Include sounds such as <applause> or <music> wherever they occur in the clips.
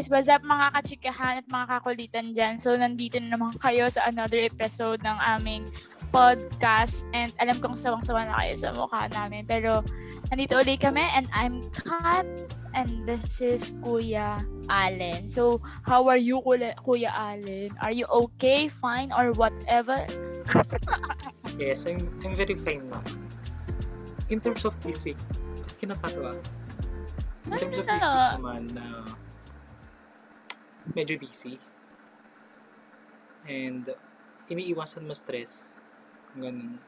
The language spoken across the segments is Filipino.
guys, what's up mga kachikahan at mga kakulitan dyan? So, nandito na naman kayo sa another episode ng aming podcast. And alam kong sawang-sawa na kayo sa mukha namin. Pero, nandito ulit kami and I'm Kat and this is Kuya Allen. So, how are you, Kuya Allen? Are you okay, fine, or whatever? <laughs> yes, I'm, I'm very fine now. In terms of this week, kinapatawa. In terms of this week naman, na uh, medyo busy. And iniiwasan mo stress. Ganun.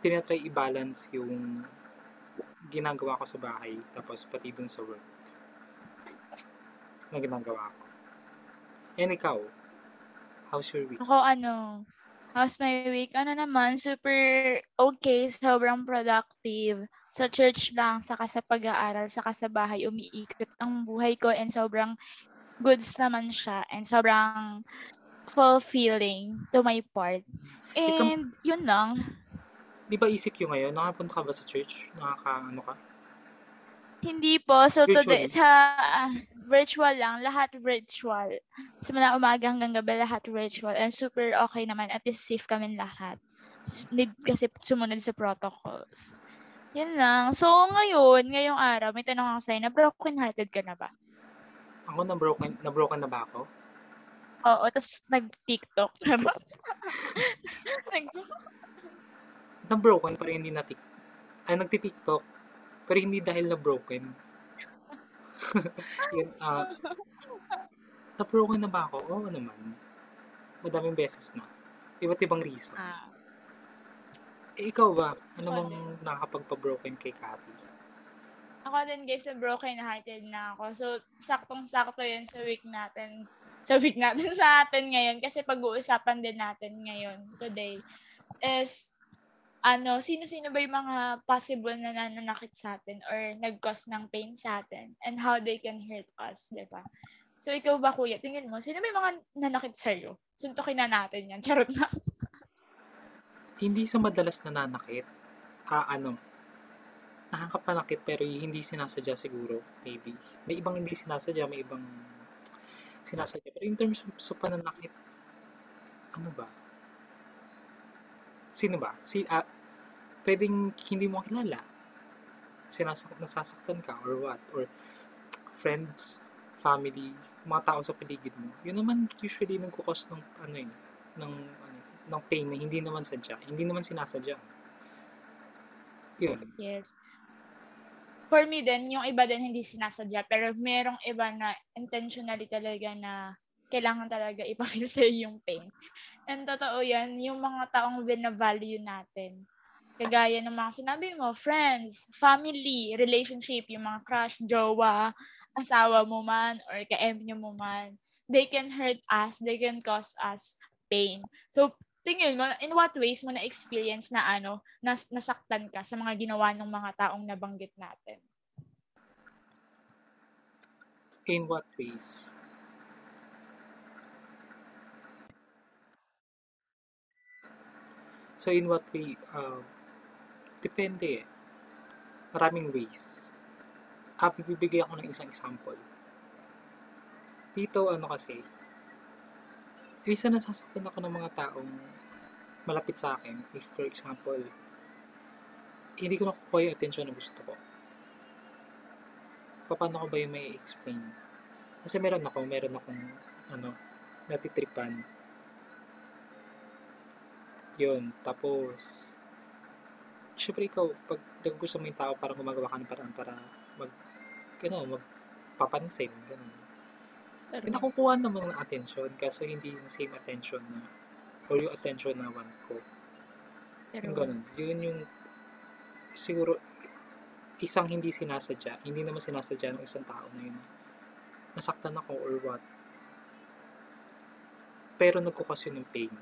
Tinatry i-balance yung ginagawa ko sa bahay tapos pati dun sa work na ginagawa ko. And ikaw, how's your week? Ako ano, how's my week? Ano naman, super okay, sobrang productive. Sa church lang, saka sa pag-aaral, saka sa bahay, umiikot ang buhay ko and sobrang goods naman siya and sobrang fulfilling to my part. And Ikaw, yun lang. Di ba ECQ ngayon? Nakapunta ka ba sa church? Nakaka, ano ka? Hindi po. So, virtual. today, sa uh, virtual lang. Lahat virtual. Simula umaga hanggang gabi, lahat virtual. And super okay naman. At least safe kami lahat. Need kasi sumunod sa protocols. Yan lang. So, ngayon, ngayong araw, may tanong ako sa'yo na broken-hearted ka na ba? Ako na broken, na broken na ba ako? Oo, tapos nag-TikTok na ba? <laughs> na broken pero hindi na tik ay nagti-TikTok pero hindi dahil na broken. <laughs> Yun, uh, na broken na ba ako? Oo naman. Madaming beses na. Iba't ibang reason. Ah. Eh, ikaw ba? Ano bang nakakapagpa-broken kay Kathy? Ako din guys, broken hearted na ako. So, saktong-sakto yan sa week natin. Sa week natin <laughs> sa atin ngayon. Kasi pag-uusapan din natin ngayon, today, is, ano, sino-sino ba yung mga possible na nananakit sa atin or nag-cause ng pain sa atin and how they can hurt us, di ba? So, ikaw ba, kuya, tingin mo, sino may mga nanakit sa'yo? Suntukin na natin yan. <laughs> Charot na. Hindi sa madalas nananakit. Ah, ano, nakakapanakit pero hindi sinasadya siguro, maybe. May ibang hindi sinasadya, may ibang sinasadya. Pero in terms of sa pananakit, ano ba? Sino ba? Si, ah, pwedeng hindi mo kilala. Sinasak nasasaktan ka or what? Or friends, family, mga tao sa paligid mo. Yun naman usually nagkukos ng ano eh, ng, ano, ng pain na hindi naman sadya. Hindi naman sinasadya. Yun. Yes for me din, yung iba din hindi sinasadya, pero merong iba na intentionally talaga na kailangan talaga ipafeel <laughs> sa yung pain. And totoo yan, yung mga taong binavalue natin. Kagaya ng mga sinabi mo, friends, family, relationship, yung mga crush, jowa, asawa mo man, or ka-M mo man, they can hurt us, they can cause us pain. So, tingin mo, in what ways mo na-experience na ano, nas, nasaktan ka sa mga ginawa ng mga taong nabanggit natin? In what ways? So, in what way? Uh, depende eh. Maraming ways. Ah, bibigay ako ng isang example. Dito, ano kasi, isa nasasaktan ako ng mga taong malapit sa akin. If, for example, hindi ko nakukuha yung attention na gusto ko. Paano ko ba yung may explain? Kasi meron ako, meron akong, ano, natitripan. Yun, tapos, syempre ikaw, pag gusto mo yung tao, parang gumagawa ka ng paraan para mag, ano, magpapansin, May nakukuha naman ng attention kaso hindi yung same attention na or yung attention na want ko. Pero, yung ganun. Yun yung siguro isang hindi sinasadya. Hindi naman sinasadya ng isang tao na yun. Nasaktan ako or what. Pero nagkukas yun ng pain.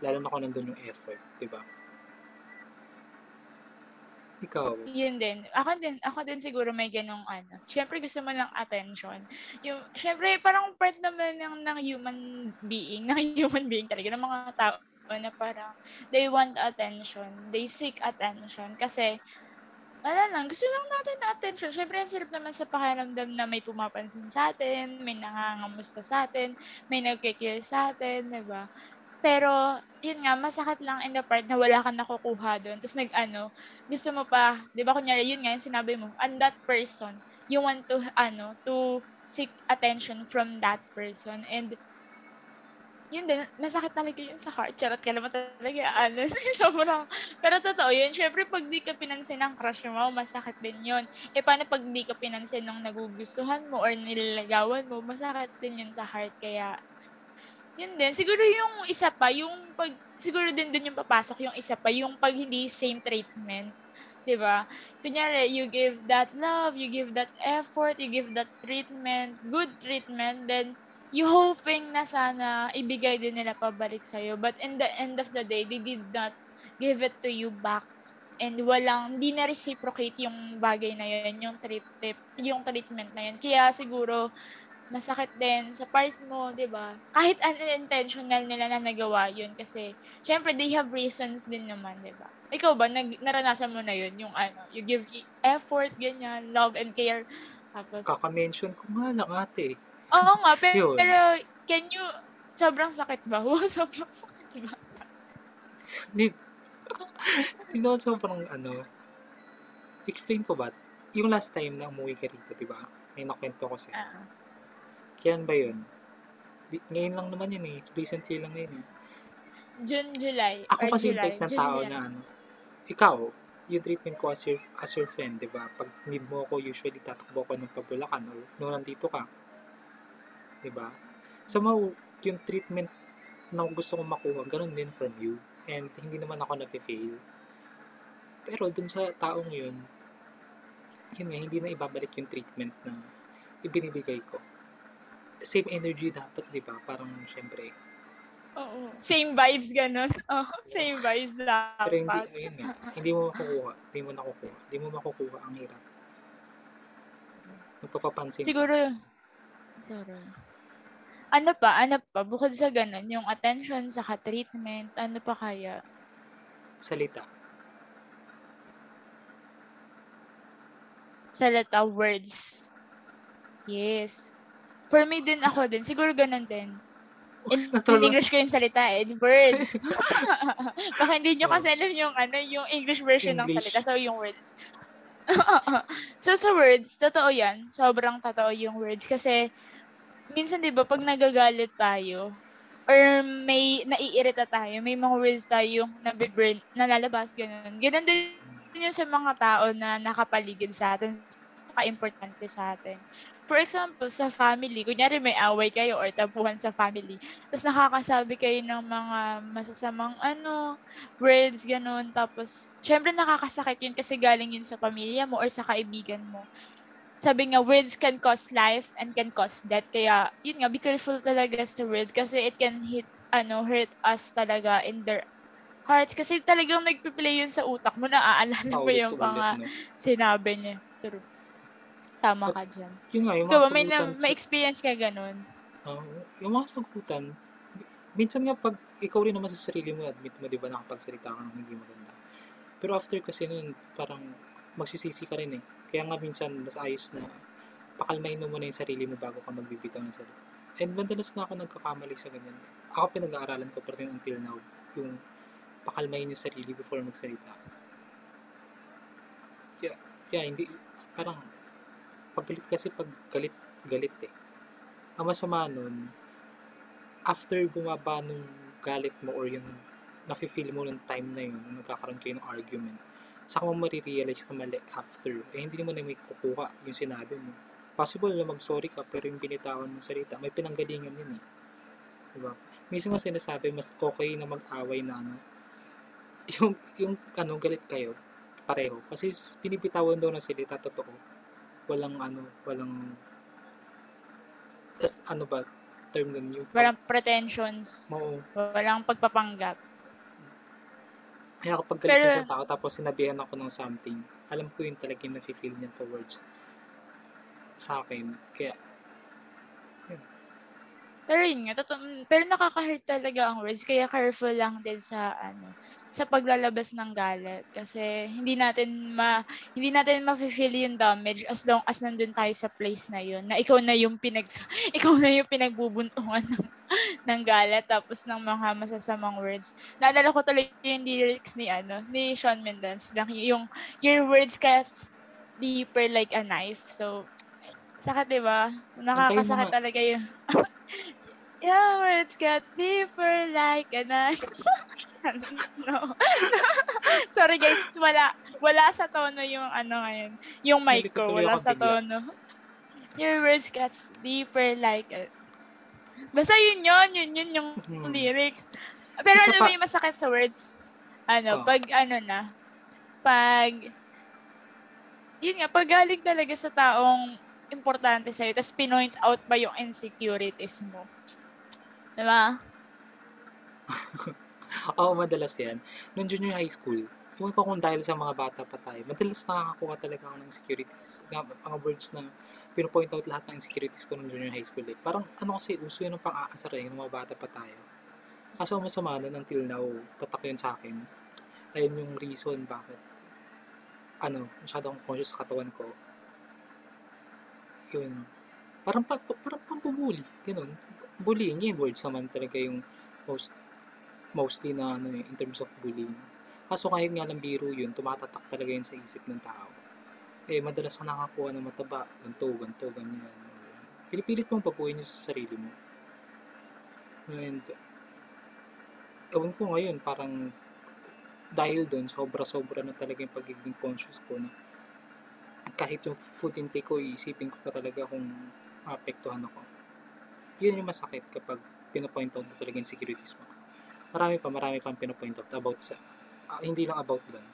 Lalo na kung nandun yung effort. di ba? Ikaw? Yun din. Ako din, ako din siguro may ganong ano. Siyempre gusto mo ng attention. Yung, siyempre parang part naman ng, ng human being, <laughs> ng human being talaga, ng mga tao na parang they want attention. They seek attention. Kasi wala lang, gusto lang natin na attention. Siyempre, ang sarap naman sa pakiramdam na may pumapansin sa atin, may nangangamusta sa atin, may nagkikare sa atin, di ba? Pero, yun nga, masakit lang in the part na wala kang nakukuha doon. Tapos nag-ano, gusto mo pa, di ba kunyari, yun nga, yung sinabi mo, and that person, you want to, ano, to seek attention from that person. And, yun din, masakit talaga yun sa heart. Charot ka naman talaga, ano, <laughs> sobrang, pero totoo yun, syempre pag di ka pinansin ng crush mo, masakit din yun. E paano pag di ka pinansin ng nagugustuhan mo or nililagawan mo, masakit din yun sa heart. Kaya, yun din. Siguro yung isa pa, yung pag, siguro din din yung papasok yung isa pa, yung pag hindi same treatment. ba? Kunyari, you give that love, you give that effort, you give that treatment, good treatment, then you hoping na sana ibigay din nila pabalik sa'yo. But in the end of the day, they did not give it to you back. And walang, hindi na reciprocate yung bagay na yun, yung trip, tip, yung treatment na yun. Kaya siguro, masakit din sa part mo, 'di ba? Kahit unintentional nila na nagawa 'yun kasi syempre they have reasons din naman, 'di ba? Ikaw ba nag, naranasan mo na 'yun, yung ano, you give effort ganyan, love and care tapos Kaka-mention ko nga lang ate. Oo nga, pero, <laughs> pero can you sobrang sakit ba? <laughs> Wow, sobrang sakit ba? Hindi, hindi naman sobrang ano, explain ko ba? Yung last time na umuwi ka rito, di ba? May nakwento ko sa'yo. Ah. Kailan ba yun? Ngayon lang naman yun eh. Recently lang yun eh. June, July. Ako kasi yung July. type ng June tao yan. na ano, ikaw, yung treatment ko as your, as your friend, di ba? Pag need mo ako, usually tatakbo ko ng pabulakan or nung nandito ka. Di ba? Somehow, yung treatment na gusto kong makuha, ganun din from you. And hindi naman ako na-fail. Pero dun sa taong yun, yun nga, hindi na ibabalik yung treatment na ibinibigay ko. Same energy dapat, di ba? Parang, syempre, Oo. Same vibes, ganun. <laughs> Oh, same vibes dapat. Pero hindi, ayun nga, hindi mo makukuha. Hindi mo nakukuha. Hindi mo makukuha. Ang hirap. Nagpapapansin. Siguro, siguro. Ano pa, ano pa, bukod sa ganun, yung attention, sa treatment, ano pa kaya? Salita. Salita, words. Yes. For me din ako din, siguro ganun din. In. English ko yung salita eh, words. <laughs> Baka hindi nyo kasi alam yung ano, yung English version ng English. salita, so yung words. <laughs> so sa words, totoo yan. Sobrang totoo yung words kasi minsan 'di ba pag nagagalit tayo or may naiirita tayo, may mga words tayo nabiburn, nalalabas ganun. Ganun din yun sa mga tao na nakapaligid sa atin, ka-importante sa atin. For example, sa family, kunyari may away kayo or tapuhan sa family, tapos nakakasabi kayo ng mga masasamang ano, words, ganun. Tapos, syempre nakakasakit yun kasi galing yun sa pamilya mo or sa kaibigan mo. Sabi nga, words can cause life and can cause death. Kaya, yun nga, be careful talaga sa word kasi it can hit, ano, hurt us talaga in their hearts. Kasi talagang nagpiplay yun sa utak mo, naaalala mo yung mga no? sinabi niya. True. Tama ka dyan. Yun nga, yung Ikaw mga ba, may, na, may experience ka ganun? Oo, yung mga sagutan, minsan nga pag ikaw rin naman sa sarili mo, admit mo, di ba, nakapagsalita ka ng hindi maganda. Pero after kasi nun, parang magsisisi ka rin eh. Kaya nga minsan, mas ayos na pakalmahin mo muna yung sarili mo bago ka magbibitaw ng salita. And madalas na ako nagkakamali sa ganyan. Ako pinag-aaralan ko pa rin until now, yung pakalmahin yung sarili before magsalita. Kaya, kaya hindi, parang, paggalit kasi pag galit, eh. Ang masama nun, after bumaba nung galit mo or yung nafe-feel mo nung time na yun, nagkakaroon kayo ng argument, saka mo marirealize na mali after. Eh, hindi mo na may kukuha yung sinabi mo. Possible na mag-sorry ka, pero yung binitawan mong salita, may pinanggalingan yun eh. Diba? Minsan nga sinasabi, mas okay na mag-away na ano, yung, yung ano, galit kayo, pareho. Kasi binibitawan daw ng salita, totoo. Walang ano, walang, ano ba, term nun yung, Walang pretensions. Oo. Walang pagpapanggap. Kaya kapag galit Pero- isang tao tapos sinabihan ako ng something, alam ko yun talaga yung nafe-feel niya towards sa akin. Kaya. Pero yun nga, totoo, mm, pero nakaka-hurt talaga ang words. Kaya careful lang din sa ano, sa paglalabas ng galit. Kasi hindi natin ma hindi natin ma-feel yung damage as long as nandun tayo sa place na yun. Na ikaw na yung pinag <laughs> ikaw na yung pinagbubuntungan ng, <laughs> ng galit tapos ng mga masasamang words. Naalala ko tuloy yung lyrics ni ano, ni Shawn Mendes. Yung your words cut deeper like a knife. So, Sakit, di ba? Nakakasakit talaga yung... <laughs> yeah, words got deeper like a knife. <laughs> no. <laughs> Sorry guys, wala wala sa tono yung ano ngayon. Yung mic ko, wala sa tono. Your words got deeper like a... Basta yun yun, yun yun yung hmm. lyrics. Pero Isa ano pa... may masakit sa words? Ano, oh. pag ano na, pag yun nga, pag galing talaga sa taong importante sa'yo, tapos pinoint out ba yung insecurities mo? Diba? <laughs> Oo, madalas yan. Noong junior high school, ewan ko kung dahil sa mga bata pa tayo, madalas nakakakuha talaga ako ng insecurities. Mga words na pinopoint out lahat ng insecurities ko noong junior high school. Eh. Parang ano kasi, uso yun ng pang-aasar eh, ng mga bata pa tayo. Kaso masama na until now, tatak yun sa akin. Ayun yung reason bakit ano, masyadong conscious sa katawan ko yun. Parang, pa, parang pambubuli. Ganun. Bullying, yung words naman talaga yung most, mostly na ano, eh, in terms of bullying. Kaso kahit nga lang biro yun, tumatatak talaga yun sa isip ng tao. Eh, madalas ka nakakuha ng mataba, ganto, ganto, ganyan. Pilipilit mong baguhin yun sa sarili mo. And, ewan ko ngayon, parang dahil doon, sobra-sobra na talaga yung pagiging conscious ko na kahit yung food intake ko, iisipin ko pa talaga kung maapektuhan ako. Yun yung masakit kapag pinapoint out na talaga yung insecurities mo. Marami pa, marami pang pinapoint out about sa, uh, hindi lang about doon.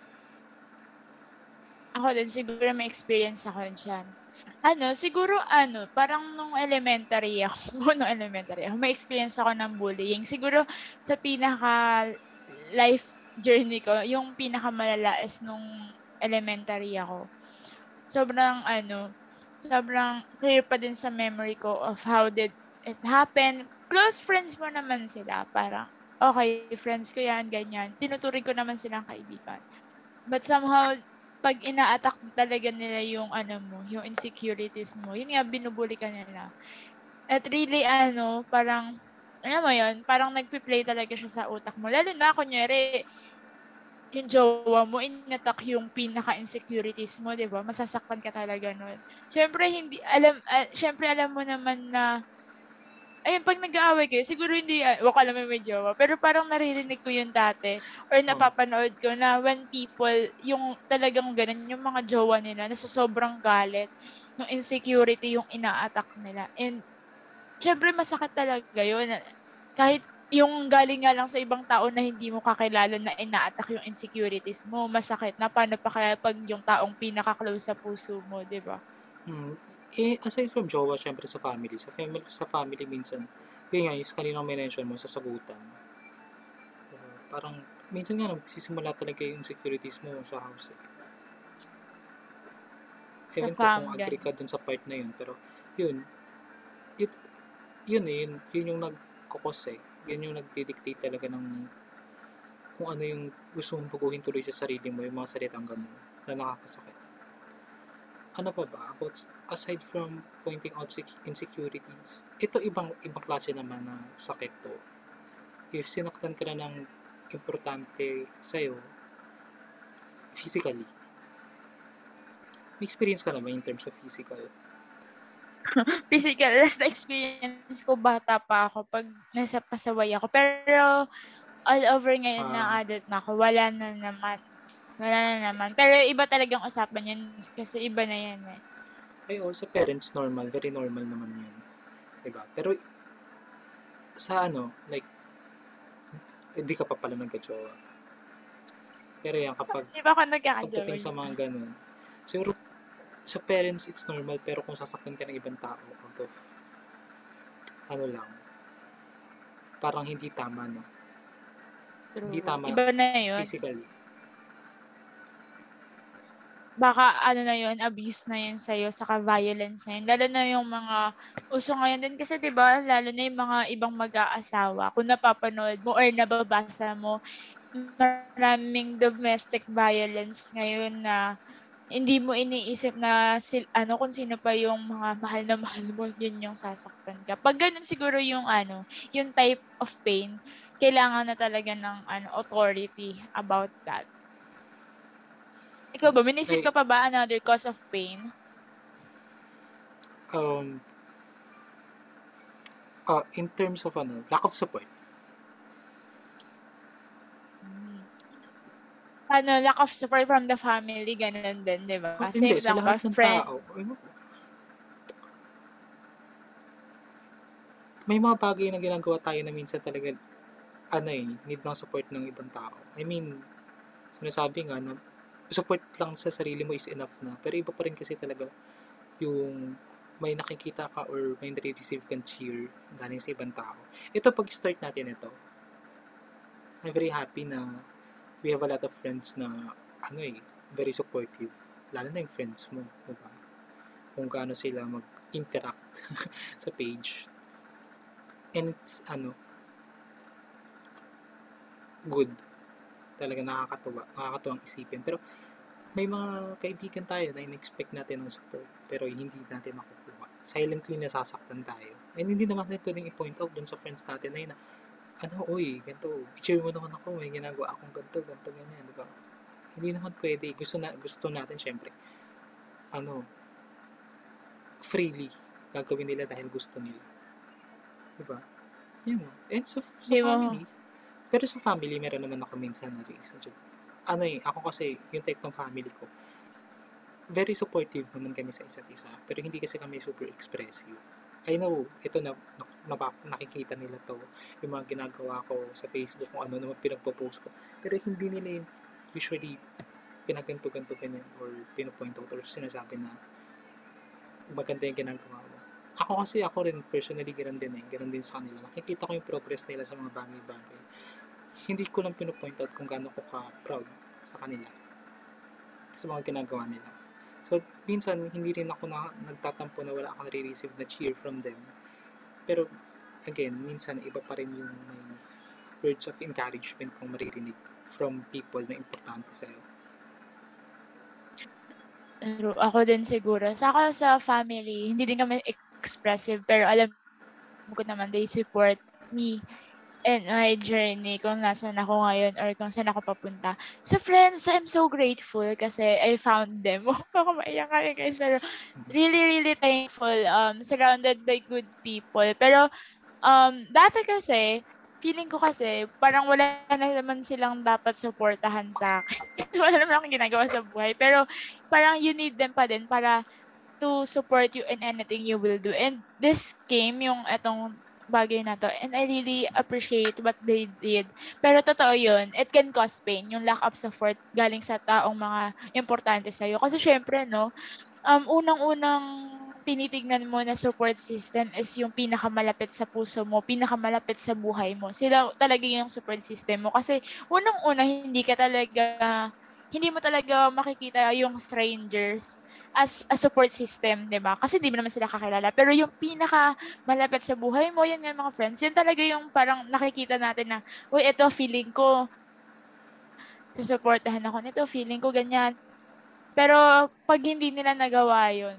Ako din, siguro may experience ako dyan. Ano, siguro ano, parang nung elementary ako, <laughs> nung elementary ako, may experience ako ng bullying. Siguro sa pinaka life journey ko, yung pinaka malala is nung elementary ako sobrang ano, sobrang clear pa din sa memory ko of how did it happen. Close friends mo naman sila. Parang, okay, friends ko yan, ganyan. Tinuturing ko naman silang kaibigan. But somehow, pag ina-attack talaga nila yung ano mo, yung insecurities mo, yun nga, binubuli ka nila. At really, ano, parang, alam mo yun, parang nagpi-play talaga siya sa utak mo. Lalo na, kunyari, yung jowa mo, inatak yung pinaka-insecurities mo, di ba? Masasaktan ka talaga nun. Siyempre, hindi, alam, uh, siyempre, alam mo naman na, ayun, pag nag-aaway kayo, siguro hindi, uh, wag alam may jowa, pero parang naririnig ko yun dati, or napapanood ko na when people, yung talagang ganun, yung mga jowa nila, nasa sobrang galit, yung insecurity, yung ina-attack nila. And, syempre, masakit talaga yun. Kahit yung galing nga lang sa ibang tao na hindi mo kakilala na ina-attack yung insecurities mo, masakit na paano pa kaya pag yung taong pinaka-close sa puso mo, di ba? Hmm. Eh, aside from jowa, syempre sa family, sa family, sa family minsan, yun nga, yung kaninang mention mo, sa sagutan. Uh, parang, minsan nga, nagsisimula talaga yung insecurities mo sa house. Eh. Ewan ko kung agree ka dun sa part na yun, pero, yun, it, yun eh, yun, yun yung nagkukos eh yan yung nagdidictate talaga ng kung ano yung gusto mong baguhin tuloy sa sarili mo, yung mga salitang ganun na nakakasakit. Ano pa ba? About, aside from pointing out insecurities, ito ibang ibang klase naman na sakit to. If sinaktan ka na ng importante sa'yo, physically, may experience ka naman in terms of physical <laughs> physical. Last na experience ko, bata pa ako pag nasa pasaway ako. Pero, all over ngayon uh, na ah. adult na ako, wala na naman. Wala na naman. Pero iba talagang usapan yan kasi iba na yan eh. Ay, sa parents, normal. Very normal naman yan. Diba? Pero, sa ano, like, hindi ka pa pala nagka-jowa. Pero yan, kapag, Di ba ako? Pagdating sa mga ganun, siguro, sa parents, it's normal. Pero kung sasaktan ka ng ibang tao out of, ano lang, parang hindi tama, no? True. Hindi tama Iba na yun. physically. baka ano na yun, abuse na yun sa'yo, saka violence na yun. Lalo na yung mga uso ngayon din kasi 'di ba, lalo na yung mga ibang mag-aasawa. Kung napapanood mo or nababasa mo, maraming domestic violence ngayon na hindi mo iniisip na sil, ano kung sino pa yung mga mahal na mahal mo yun yung sasaktan ka. Pag ganun siguro yung ano, yung type of pain, kailangan na talaga ng ano authority about that. Ikaw ba, minisip ka pa ba another cause of pain? Um, uh, in terms of ano, lack of support. Ano, lack of support from the family, ganun din, di ba? Oh, hindi, sa lahat ng friends. tao. May mga bagay na ginagawa tayo na minsan talaga, ano eh, need ng support ng ibang tao. I mean, sinasabi nga na support lang sa sarili mo is enough na. Pero iba pa rin kasi talaga yung may nakikita ka or may nare-receive kang cheer galing sa ibang tao. Ito, pag-start natin ito, I'm very happy na we have a lot of friends na, ano eh, very supportive. Lalo na yung friends mo, diba? Kung gaano sila mag-interact <laughs> sa page. And it's, ano, good talaga nakakatuwa, nakakatuwang isipin. Pero may mga kaibigan tayo na in-expect natin ng support pero hindi natin makukuha. Silently nasasaktan tayo. And hindi naman natin pwedeng i-point out dun sa friends natin na yun na, ano, uy, ganito, i-cheer mo naman ako, may ginagawa akong ganito, ganito, ganyan, di ba? Hindi naman pwede. Gusto, na, gusto natin, syempre, ano, freely gagawin nila dahil gusto nila. Di ba? Yun. And so, sa diba? family, pero sa family, meron naman ako minsan na reason. Ano eh, ako kasi, yung type ng family ko, very supportive naman kami sa isa't isa. Pero hindi kasi kami super expressive. I know, ito na, na, na nakikita nila to, yung mga ginagawa ko sa Facebook, kung ano naman pinagpo-post ko. Pero hindi nila usually pinaganto-ganto ganyan or pinopoint out or sinasabi na maganda yung ginagawa mo. Ako kasi ako rin personally ganun din eh, ganun din sa kanila. Nakikita ko yung progress nila sa mga bagay-bagay hindi ko lang pinopoint out kung gaano ko ka-proud sa kanila sa mga ginagawa nila. So, minsan, hindi rin ako na, nagtatampo na wala akong re-receive na cheer from them. Pero, again, minsan, iba pa rin yung may words of encouragement kong maririnig from people na importante sa'yo. Pero ako din siguro. Sa ako sa family, hindi din kami expressive, pero alam ko naman, they support me and my journey kung nasan ako ngayon or kung saan ako papunta. Sa friends, I'm so grateful kasi I found them. <laughs> Baka maiyak kayo guys. Pero really, really thankful. Um, surrounded by good people. Pero um, dati kasi, feeling ko kasi, parang wala na naman silang dapat supportahan sa akin. <laughs> wala naman akong ginagawa sa buhay. Pero parang you need them pa din para to support you in anything you will do. And this came, yung etong bagay na to. And I really appreciate what they did. Pero totoo yun, it can cause pain, yung lack of support galing sa taong mga importante sa'yo. Kasi syempre, no, um, unang-unang tinitignan mo na support system is yung pinakamalapit sa puso mo, pinakamalapit sa buhay mo. Sila talaga yung support system mo. Kasi unang-una, hindi ka talaga, hindi mo talaga makikita yung strangers as a support system, 'di ba? Kasi di mo naman sila kakilala. Pero yung pinaka malapit sa buhay mo, yan nga mga friends, yun talaga yung parang nakikita natin na, uy, ito feeling ko susuportahan ako nito, feeling ko ganyan. Pero pag hindi nila nagawa yun,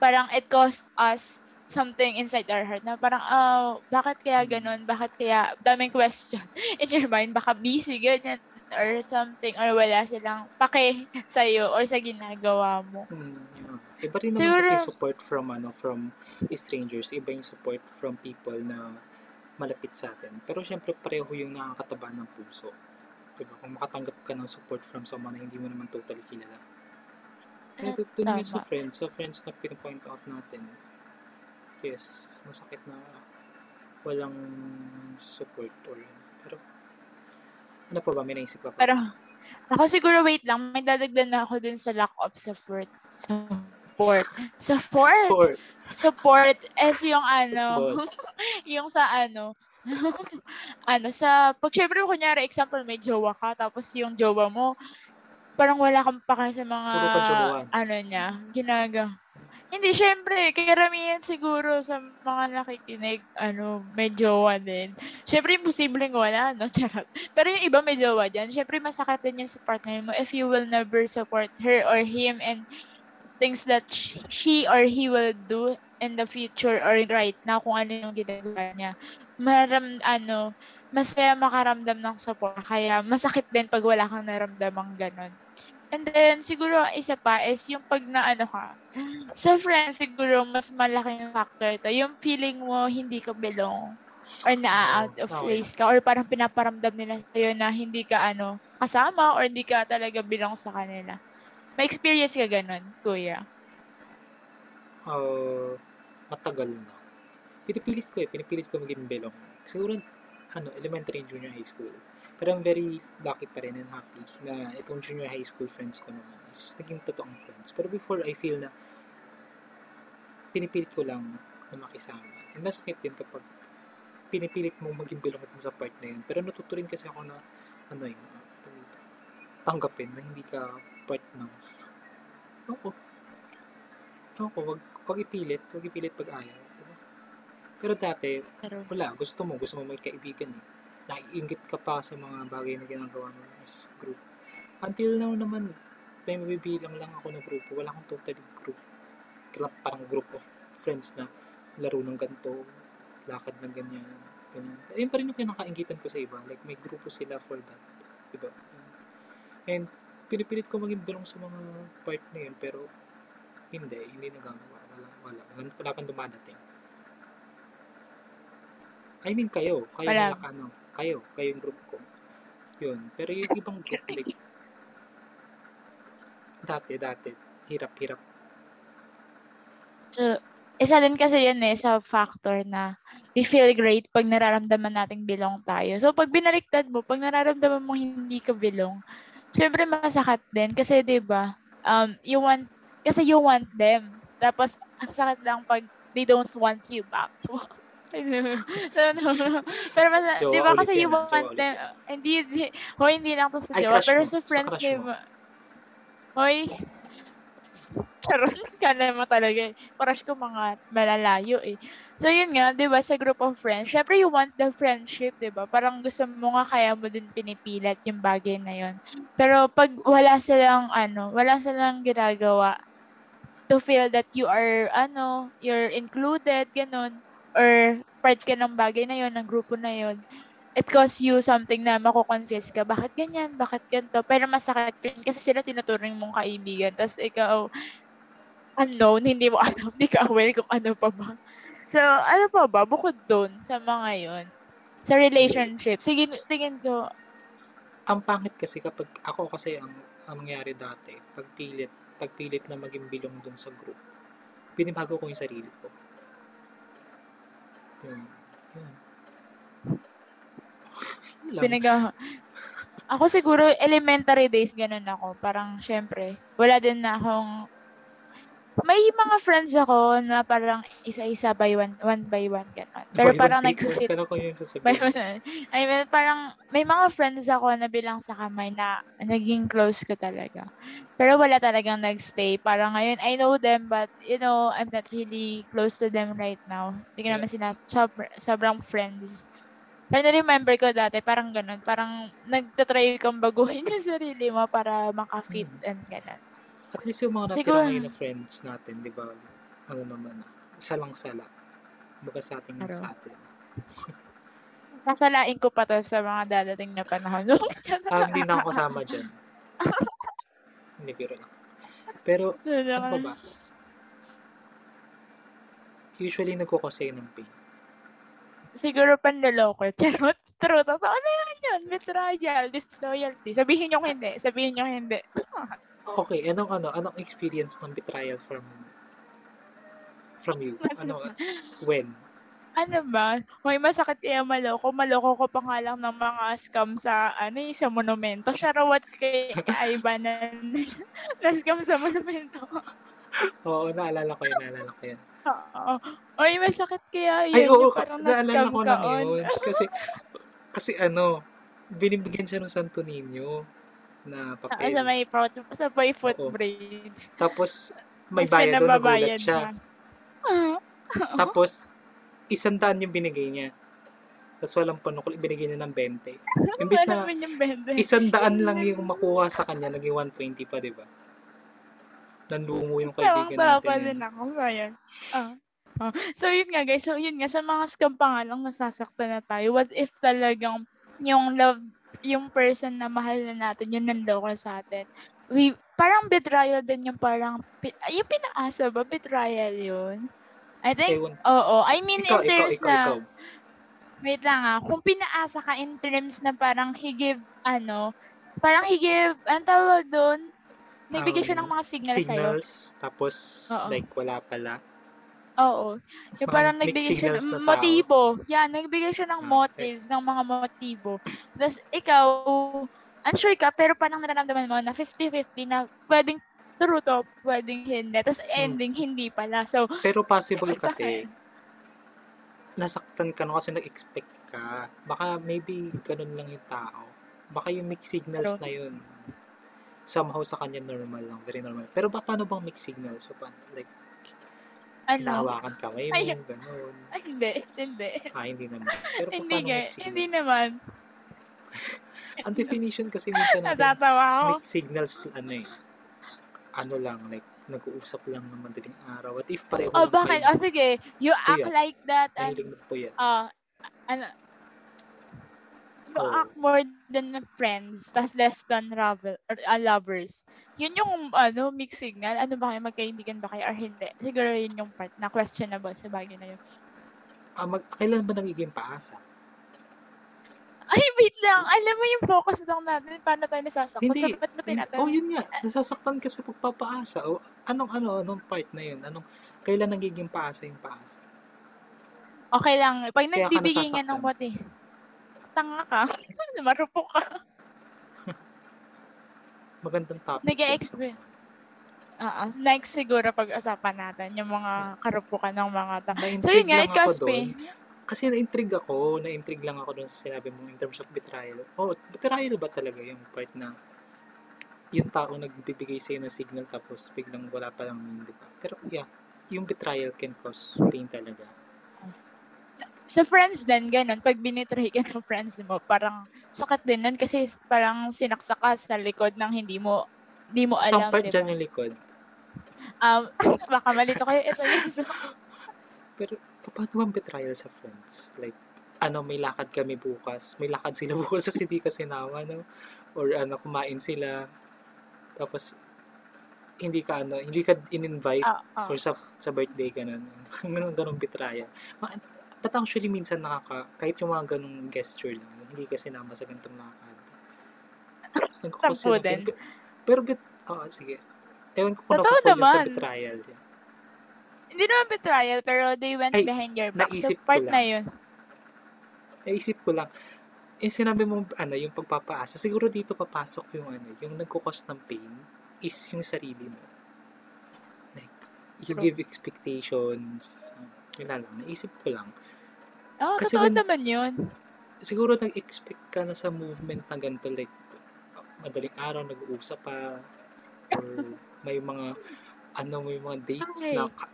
parang it cost us something inside our heart na parang, oh, bakit kaya ganun? Bakit kaya, daming question <laughs> in your mind, baka busy, ganyan or something or wala silang pake <laughs> sa iyo or sa ginagawa mo. Mm. Iba rin naman Siguro, kasi support from ano from strangers, iba yung support from people na malapit sa atin. Pero syempre pareho yung nakakataba ng puso. Diba? Kung makatanggap ka ng support from someone na hindi mo naman totally kilala. Kaya mm, dun yun sa friends, sa friends na pinapoint out natin, yes, masakit na walang support or pero ano pa ba? May naisip ka pa? Pero, ako siguro, wait lang. May dadagdan na ako dun sa lack of support. Support. Support. Support. Support is yung ano, <laughs> yung sa ano, <laughs> ano, sa, pag syempre, kunyari, example, may jowa ka, tapos yung jowa mo, parang wala kang pake sa mga, ano niya, ginaga hindi, syempre, karamihan siguro sa mga nakikinig, ano, may jowa din. Syempre, imposibleng wala, no? <laughs> Charot. Pero yung iba may jowa dyan, syempre, masakit din yung sa partner mo if you will never support her or him and things that she or he will do in the future or right now kung ano yung ginagawa niya. Maram, ano, masaya makaramdam ng support. Kaya masakit din pag wala kang naramdamang ganun. And then, siguro, isa pa is yung pag na ano ka, sa friends, siguro, mas malaking factor to. Yung feeling mo, hindi ka belong or na out of place ka or parang pinaparamdam nila sa'yo na hindi ka ano, kasama or hindi ka talaga belong sa kanila. May experience ka ganun, kuya? Uh, matagal na. Pinipilit ko eh. Pinipilit ko maging belong. Siguro, ano, elementary and junior high school. Pero I'm very lucky pa rin and happy na itong junior high school friends ko naman is naging totoong friends. Pero before, I feel na pinipilit ko lang na makisama. And masakit yun kapag pinipilit mong maging belong dun sa part na yun. Pero natuto rin kasi ako na, ano yun, na, tanggapin na hindi ka part ng ako. Ako, wag, wag ipilit. Wag ipilit pag ayaw. Pero dati, Pero, wala. Gusto mo. Gusto mo may kaibigan eh. Naiingit ka pa sa mga bagay na ginagawa mo as group. Until now naman, may mabibilang lang ako ng grupo. Wala akong totally group. Kaya parang group of friends na laro ng ganito, lakad ng ganyan, ganyan. Ayun pa rin yung kinakaingitan ko sa iba. Like, may grupo sila for that. Diba? And, pinipilit ko maging belong sa mga part na yun, pero hindi, hindi nagagawa. Wala, wala. Wala, wala pang dumadating. I mean, kayo. Kayo Wala. na ano, kayo. Kayo yung group ko. Yun. Pero yung ibang group, like, dati, dati, hirap-hirap. so, isa din kasi yan eh sa factor na we feel great pag nararamdaman nating belong tayo. So, pag binaliktad mo, pag nararamdaman mo hindi ka belong, syempre masakit din kasi 'di ba? Um you want kasi you want them. Tapos ang sakit lang pag they don't want you back. <laughs> <laughs> no. Pero mas, Jowa 'di ba kasi yan, you want them hindi hindi, hoy, hindi lang to sa Ay, jowa, pero sa Sa friends crush 'di ba? Hoy, <laughs> Charon ka naman talaga eh. Crush ko mga malalayo eh. So yun nga, 'di ba, sa group of friends, syempre you want the friendship, 'di ba? Parang gusto mo nga kaya mo din pinipilit yung bagay na yun. Pero pag wala silang ano, wala silang ginagawa to feel that you are ano, you're included ganun or part ka ng bagay na yun, ng grupo na yun, it costs you something na mako-confess ka. Bakit ganyan? Bakit ganito? Pero masakit yun kasi sila tinuturing mong kaibigan. Tapos ikaw, unknown, <laughs> hindi mo alam, hindi ka aware kung ano pa ba. So, ano pa ba? Bukod doon sa mga yun, sa relationship, sige, tingin ko, Ang pangit kasi kapag, ako kasi ang, ang nangyari dati, pagpilit, pagpilit na maging bilong dun sa group, pinibago ko yung sarili ko. Yun. Yun. Pinag Ako siguro, elementary days, ganun ako. Parang, syempre, wala din na akong, may mga friends ako na parang isa-isa by one, one by one, ganun. Pero one, parang nag-fit ganun ko yung By sasabihin. one. I mean, parang may mga friends ako na bilang sa kamay na naging close ko talaga. Pero wala talagang nagstay. Parang ngayon, I know them but, you know, I'm not really close to them right now. Hindi ko Yeah. naman sila sobr- sobrang friends. Pero na-remember ko dati, parang ganun. Parang nagtatry kang baguhin <laughs> yung sarili mo para makafit Mm. and ganun. At least yung mga natira ngayon na friends natin, di ba? Ano naman, ah, salang sala. Baga sa ating Araw. sa atin. Nasalain <laughs> ko pa to sa mga dadating na panahon. <laughs> Ah, hindi na ako kasama dyan. <laughs> hindi, biro lang. Pero, ano pa ba? Usually, nagkukosay ng pain. Siguro panloloko. Charot. True. Totoo na yan yun. Betrayal. Disloyalty. Sabihin nyo hindi. Sabihin nyo hindi. Okay, anong ano, anong experience ng betrayal from from you? Ano, when? Ano ba? May masakit kaya maloko. Maloko ko pa nga lang ng mga scam sa, ano eh, sa monumento. Sharawat kay Ivan na, <laughs> na scam sa monumento. Oo, naalala ko yun, naalala ko yun. Oo. Oy, masakit kaya yun. Ay, oo, yung parang naalala ko on. yun. Kasi, kasi ano, binibigyan siya ng Santo Niño. Na Sa, papel. sa may foot, sa may foot Oo. Tapos, may bayad doon, nagulat siya. Ah. Tapos, isang daan yung binigay niya. Tapos walang panukol, ibinigay niya ng 20. <laughs> Imbis na isang daan lang yung makuha sa kanya, naging 120 pa, di ba? Nanlungo yung kaibigan natin. pa yun. din ako. So, yun. Ah. Ah. So, yun nga guys. So, yun nga. Sa mga scam pa nga lang, nasasaktan na tayo. What if talagang yung love, yung person na mahal na natin, yun nanloko sa atin. We, parang betrayal din yung parang, yung pinaasa ba? Betrayal yun? I think, oo. I mean, Ikaw, in terms ikaw, na, ikaw. wait lang ah, kung pinaasa ka in terms na parang he give, ano, parang he give, ang tawag doon, nagbigay siya ng mga signal sa'yo. Signals, tapos Oo. like wala pala. Oo. Yung parang mixed nagbigay siya ng na motibo. Yan, nagbigay siya ng Ah, motives, ng mga motibo. Tapos ikaw, unsure ka, pero parang nararamdaman mo na 50-50 na pwedeng true to, pwedeng hindi. Tapos Hmm. ending, hindi pala. So, Pero possible kasi, nasaktan ka no kasi nag-expect ka. Baka maybe ganun lang yung tao. Baka yung mixed signals Pero- na yun, somehow sa kanya normal lang, very normal. Pero ba, paano bang mixed signals? So, paano, like, ano? hinahawakan kamay Ay. mo, ganun. Ay, hindi, hindi. Ah, hindi naman. <laughs> Pero Hindi paano nga, mixed signals? hindi naman. <laughs> Ang definition kasi minsan natin, Natatawa ako. mixed signals, ano eh, ano lang, like, nag-uusap lang ng madaling araw. What if pareho Oh, lang bakit? kayo? Oh, sige. You act Kuya, like that. and Mahilig yan. ah ano, you Oo. act more than friends, tas less than ravel, or, ah, lovers. Yun yung, ano, mixed signal. Ano ba kayo, magkaibigan ba kayo or hindi? Siguro yun yung part na questionable sa bagay na yun. Ah, mag, kailan ba nagiging paasa? Ay, wait lang. Alam mo yung focus lang natin. Paano tayo nasasakot? Hindi. So, ba't mo tinatanong? Oh, yun nga. Nasasaktan ka sa pagpapaasa. O, anong, ano, anong part na yun? Anong, kailan nagiging paasa yung paasa? Okay lang. Pag nagbibigay nga ng nasasaktan. what eh. Tanga ka. <laughs> Marupok ka. <laughs> Magandang topic. Nag-e-explain. Ah, ah. next siguro pag-usapan natin yung mga karupukan ng mga tao. So yun nga, doon. Kasi na-intrigue ako, na-intrigue lang ako doon sa sinabi mo in terms of betrayal. Oh, betrayal ba talaga yung part na yung tao nagbibigay sa'yo ng signal tapos biglang wala pa lang di ba? Pero yeah, yung betrayal can cause pain talaga. Sa friends din, ganun. Pag binitray ka ng friends mo, parang sakat din nun kasi parang sinaksak ka sa likod ng hindi mo hindi mo alam, part di dyan yung likod. Um, <laughs> baka malito kayo. Ito yun. So, Pero paano bang betrayal sa friends? Like, ano, may lakad kami bukas. May lakad sila <laughs> bukas sa hindi ka sinama, no? Or ano, kumain sila. Tapos, hindi ka ano, hindi ka in-invite ah, ah. or sa sa birthday ganun. <laughs> ganun ganun betrayal. Ma- But actually minsan nakaka kahit yung mga ganung gesture lang, hindi ka sinama sa ganitong lakad. Nagkakos Tampo din. Pero, bit, oo, sige. Ewan ko kung Totoo yun sa naman. betrayal. Hindi naman betrayal, pero they went Ay, behind your back. So, naisip ko part lang. na yun. Naisip ko lang, yung sinabi mo, ano, yung pagpapaasa, siguro dito papasok yung ano, yung nagkukos ng pain is yung sarili mo. Like, you True. give expectations. Na lang, naisip ko lang. Oo, Kasi totoo when- naman yun. siguro nag-expect ka na sa movement na ganito like madaling araw nag-uusap pa or may mga ano may mga dates na ka-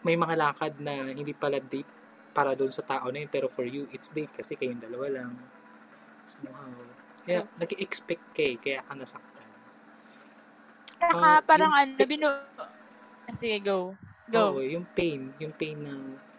may mga lakad na hindi pala date para doon sa tao na yun pero for you it's date kasi kayong dalawa lang. Somehow. Kaya nag-expect ka eh kaya ka nasaktan. Saka Ah, parang yung ano, binu... Sige, go. Oo, Go. yung pain yung pain na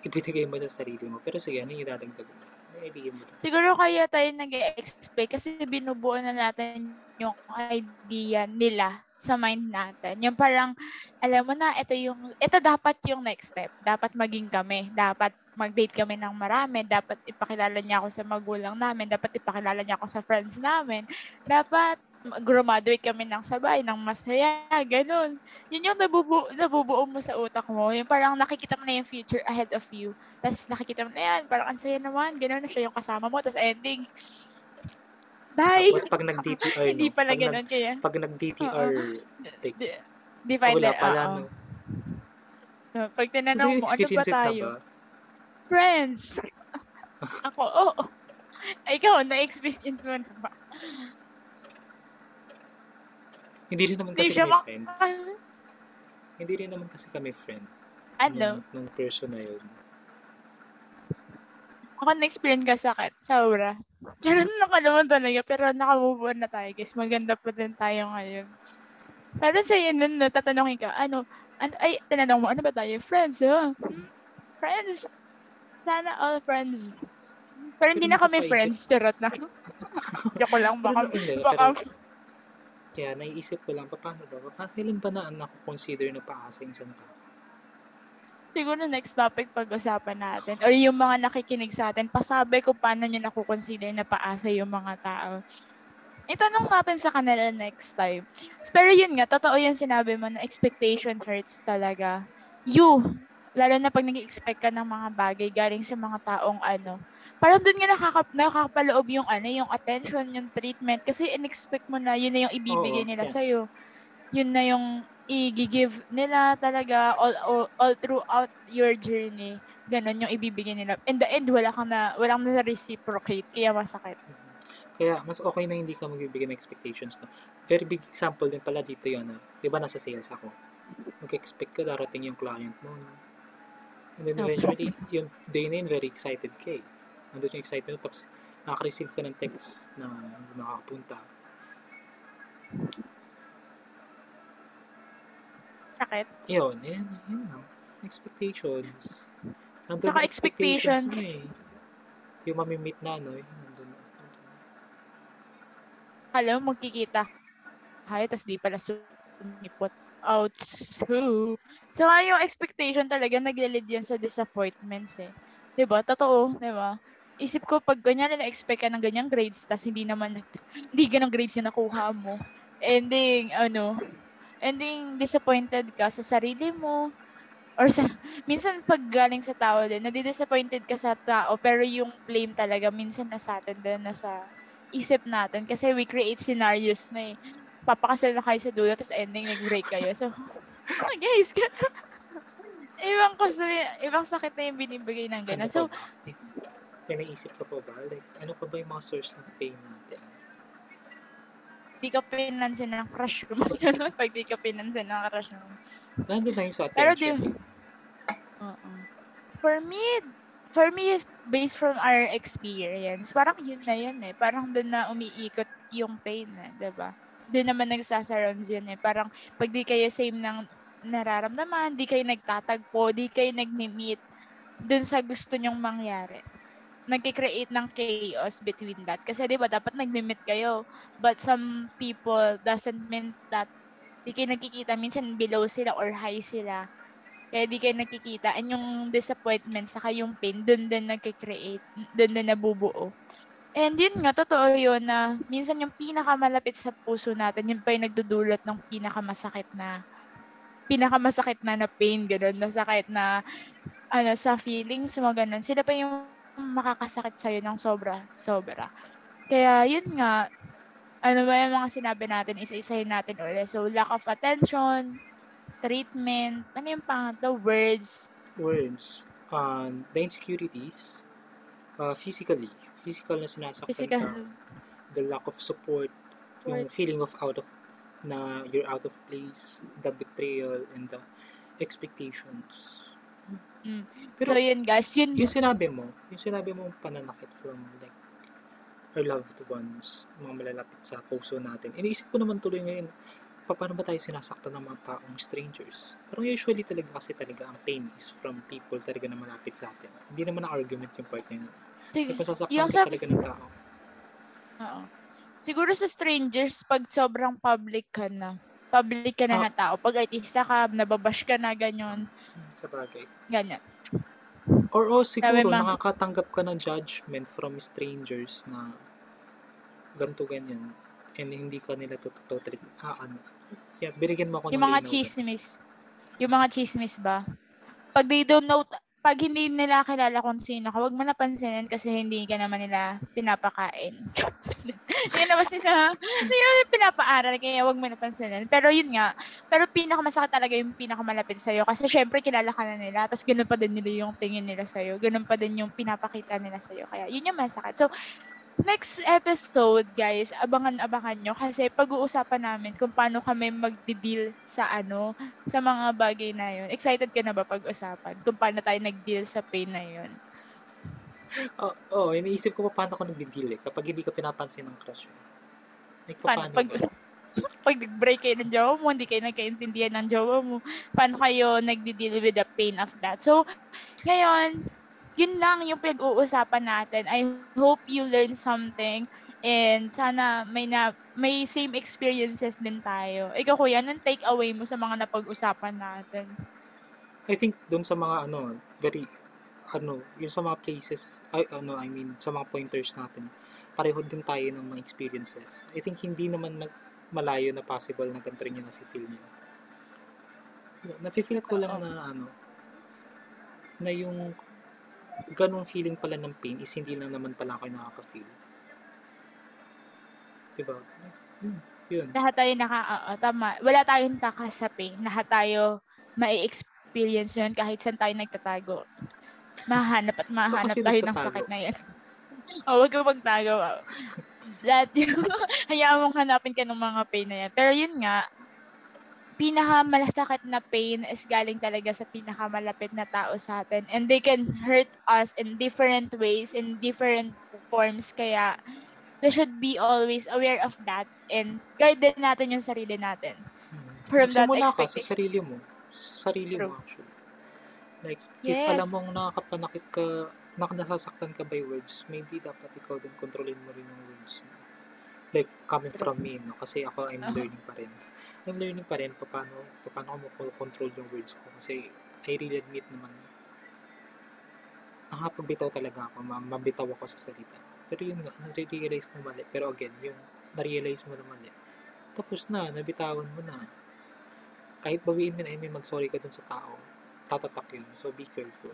ibinigay mo sa sarili mo pero sige ano yung idadagdag mo may idea mo Siguro kaya tayo nag expect kasi binubuo na natin yung idea nila sa mind natin. Yung parang, alam mo na, ito yung, ito dapat yung next step. Dapat maging kami. Dapat mag-date kami ng marami. Dapat ipakilala niya ako sa magulang namin. Dapat ipakilala niya ako sa friends namin. Dapat graduate kami ng sabay, ng masaya, ganun. Yun yung nabubuo, nabubuo mo sa utak mo. Yung parang nakikita mo na yung future ahead of you. Tapos nakikita mo na yan, parang ang saya naman, gano'n na siya yung kasama mo. Tapos ending, bye! tapos pag nag-DTR <laughs> Hindi no, pala pag nag, gano'n kaya. pag nag-DTR take Di, di pa wala pala no Pag So, tinanong mo, ano ba tayo? ba? Friends! <laughs> Ako, oo. Ay, ikaw, na-experience mo na ba? Hindi rin naman kasi kami friends. Hindi rin naman kasi kami friend. Ano? Nung, nung person na yun. Ako na-explain ka sakit. Sobra. <laughs> Ganun na ka naman talaga. Pero nakamove on na tayo, guys. Maganda pa din tayo ngayon. Pero sa'yo nun, no, tatanungin ka, ano, ano, ay, tinanong mo, ano ba tayo? Friends, ha? Hmm? Friends. Sana all friends. Pero hindi na kami friends. Charot na. <laughs> Joke lang. Baka, baka, kaya naiisip ko lang, paano ba? Paano, kailan ba na nakukonsider na paasa yung isang tao? siguro next topic pag-usapan natin. Or yung mga nakikinig sa atin, pasabi ko paano nyo nakukonsider na paasa yung mga tao. Itanong natin sa kanila next time. Pero yun nga, totoo yung sinabi mo na expectation hurts talaga. You, lalo na pag nag-expect ka ng mga bagay galing sa mga taong ano, parang dun nga nakaka- nakakapaloob yung ano, yung attention, yung treatment. Kasi in-expect mo na yun na yung ibibigay nila yeah. sa'yo. Yun na yung i-give nila talaga all, all, all throughout your journey. Ganon yung ibibigay nila. In the end, wala kang na, walang na reciprocate, kaya masakit. Kaya mas okay na hindi ka magbibigay ng expectations. No? Very big example din pala dito yun. No? Di ba nasa sales ako? Mag-expect ka darating yung client mo. No? And then eventually, yung day na yun, very excited ka eh. Nandun yung excitement mo. Tapos nakaka-receive ka ng text na hindi makakapunta. Sakit. Yun, yun, yun no? Expectations. Nandun Saka yung expectations expectation. mo eh. Yung mamimit na, no? eh, Nandun. Alam mo, magkikita. Hay, tas di pala sumipot. Ouch. So, yung expectation talaga, nagle-lead yan sa disappointments eh. 'Di ba Totoo, 'di ba Isip ko, pag kunyari na-expect ka ng ganyang grades, tas hindi naman, hindi ganang grades yung nakuha mo. Ending, ano, ending disappointed ka sa sarili mo, or sa, minsan pag galing sa tao din, nadi-disappointed ka sa tao, pero yung blame talaga, minsan nasa atin din, nasa isip natin. Kasi we create scenarios na eh. Papakasal na kayo sa dulo, tapos ending nag-break kayo. So, <laughs> oh, guys, <laughs> ibang kasi, ibang sakit na yung binibigay ng ganun. So? May, naisip ka pa ba? Like, ano pa ba yung mga source ng pain natin? di ka pinansin ng crush mo. <laughs> Pag di ka pinansin ng crush mo. Nandun na yung sa Pero attention. di- Oo. For me, for me, based from our experience, parang yun na yun eh. Parang doon na umiikot yung pain eh, ba? Doon naman nagsasurrounds yun eh. Parang pag di kayo same ng nararamdaman, di kayo nagtatagpo, di kayo nagmi-meet doon sa gusto nyong mangyari. Nagki-create ng chaos between that. Kasi 'di ba dapat nagmi-meet kayo. But some people doesn't mean that di kayo nagkikita. Minsan below sila or high sila. Kaya di kayo nakikita. And yung disappointment, saka yung pain, dun din nagkikreate, dun din nabubuo. And yun nga, totoo yun na minsan yung pinakamalapit sa puso natin, yun pa yung nagdudulot ng pinakamasakit na pinakamasakit na na pain, ganun, na sakit na ano, sa feelings, mga ganun. Sila pa yung makakasakit sa'yo ng sobra, sobra. Kaya yun nga, ano ba yung mga sinabi natin, isa-isahin natin ulit. So, lack of attention, treatment, ano yung pangatlo, words, Words. Um, the insecurities. Uh, physically. Physical na sinasaktan physical, ka. The lack of support. Yung feeling of out of na you're out of place. The betrayal and the expectations. Mm. Pero so yun guys, yun, yung sinabi mo, yung sinabi mo pananakit from like our loved ones, mga malalapit sa puso natin. Iniisip ko naman tuloy ngayon, pa- paano ba tayo sinasaktan ng mga taong strangers? Pero usually talaga kasi talaga ang pain is from people talaga na malapit sa atin. Hindi naman ang argument yung part na yun. sig- Like, masasaktan yung sa, talaga ng tao. oo. siguro sa strangers, pag sobrang public ka na, public ka na Ah. na tao, pag artista ka, nababash ka na, ganyan, Hmm, Sa bagay. ganyan. Or oh, siguro Sabi nakakatanggap ka ng judgment from strangers na ganto ganyan. And hindi ka nila to totally ah ano. Yeah binigyan mo ako Yung ng mga chismis, yung mga chismis ba, pag they don't know, pag hindi nila kilala kung sino ka, wag mo napansinin kasi hindi ka naman nila pinapakain. <laughs> hindi naman nila, hindi naman pinapaaral, kaya wag mo napansinin. Pero yun nga, pero pinakamasakit talaga yung pinakamalapit sa'yo kasi syempre kilala ka na nila, tapos ganun pa din nila yung tingin nila sa'yo, ganun pa din yung pinapakita nila sa'yo. Kaya yun yung masakit. So, next episode, guys, abangan-abangan nyo kasi pag-uusapan namin kung paano kami magdi-deal sa ano, sa mga bagay na yun. Excited ka na ba pag-usapan kung paano tayo nag-deal sa pain na yun? Oo, oh, oh, iniisip ko pa paano ako nagdi-deal eh, kapag hindi ka pinapansin ng crush mo. Like, Paano, pag, ba? <laughs> pag nag-break kayo ng jowa mo, hindi kayo nagkaintindihan ng jowa mo, paano kayo nagdi-deal with the pain of that? So, ngayon, yun lang yung pag-uusapan natin. I hope you learn something and sana may na may same experiences din tayo. Ikaw kuya, anong take away mo sa mga napag-usapan natin? I think doon sa mga ano, very ano, yung sa mga places, ay, ano, I mean, sa mga pointers natin, pareho din tayo ng mga experiences. I think hindi naman ma- malayo na possible na ganito rin yung nafe-feel nila. Nafe-feel ko lang na ano, na yung ganong feeling pala ng pain is hindi lang naman pala ako nakaka-feel. Diba? Hmm, yun. Lahat tayo naka, oo, tama. Wala tayong taka sa pain. Lahat tayo mai-experience yun kahit saan tayo nagtatago. Mahanap at mahanap kasi tayo ng sakit na yan. <laughs> o, wag ka magtago. oo. <laughs> Lahat yun. <laughs> Hayaan mong hanapin ka ng mga pain na yan. Pero yun nga, pinakamalasakit na pain is galing talaga sa pinakamalapit na tao sa atin. And they can hurt us in different ways, in different forms. Kaya, we should be always aware of that and guide din natin yung sarili natin. Hmm. From that Magsimula ka sa sarili mo. Sa sarili mo True. actually. Like, if Yes. alam mong nakakapanakit ka, nak nasasaktan ka by words, maybe dapat ikaw din kontrolin mo rin yung words mo. Like, coming from me, no? Kasi ako, I'm Uh-huh. learning pa rin. I'm learning pa rin paano, paano ko control yung words ko. Kasi, I really admit naman, nakapagbitaw talaga ako, ma- mabitaw ako sa salita. Pero yun nga, nare-realize ko mali. Pero again, yung na-realize mo na mali, tapos na, nabitawan mo na. Kahit bawiin mo na, I mean, mag-sorry ka dun sa tao, tatatak yun. So, be careful.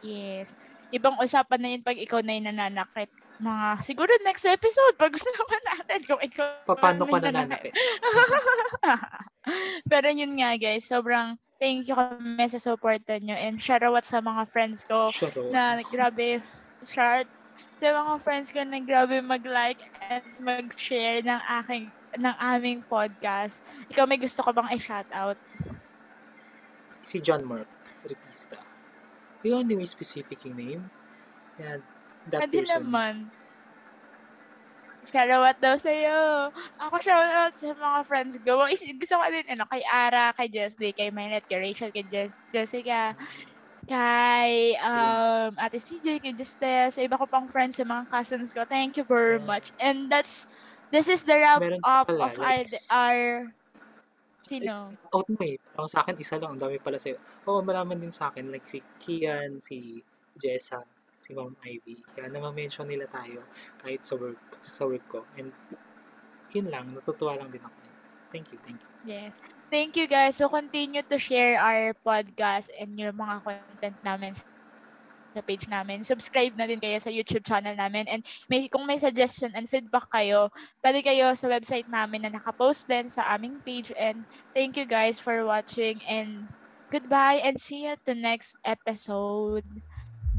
Yes. Ibang usapan na yun pag ikaw na yung nananakit. Mga, siguro next episode, pag-usapan <laughs> natin kung ikaw Pa- Paano na ka nananakit? <laughs> Pero yun nga guys, sobrang thank you kami sa supportan nyo and shout out sa mga friends ko Sharo. na grabe shout sa mga friends ko na grabe mag-like and mag-share ng aking ng aming podcast. Ikaw may gusto ko bang i-shout out? Si John Mark, Repista. You only specific yung name. And that Pwede person. naman. Shoutout daw sa'yo. Ako shoutout sa mga friends ko. Gusto ko din, ano, kay Ara, kay Jesly, kay Mylet, kay Rachel, kay Jess, Jessica, kay um, Ate CJ, kay Justel, sa iba ko pang friends, sa mga cousins ko. Thank you very Yeah. much. And that's, this is the wrap Meron up pala, of our, like- our, sino? Out mo eh. Parang sa akin, isa lang. Ang dami pala sa'yo. Oo, malaman din sa akin. Like si Kian, si Jessa, si Ma'am Ivy. Kaya nama-mention nila tayo kahit sa work, sa work ko. And yun lang. Natutuwa lang din ako. Thank you, thank you. Yes. Thank you guys. So continue to share our podcast and yung mga content namin sa page namin. Subscribe na din kayo sa YouTube channel namin. And may, kung may suggestion and feedback kayo, pwede kayo sa website namin na nakapost din sa aming page. And thank you guys for watching. And goodbye and see you at the next episode.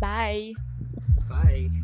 Bye! Bye!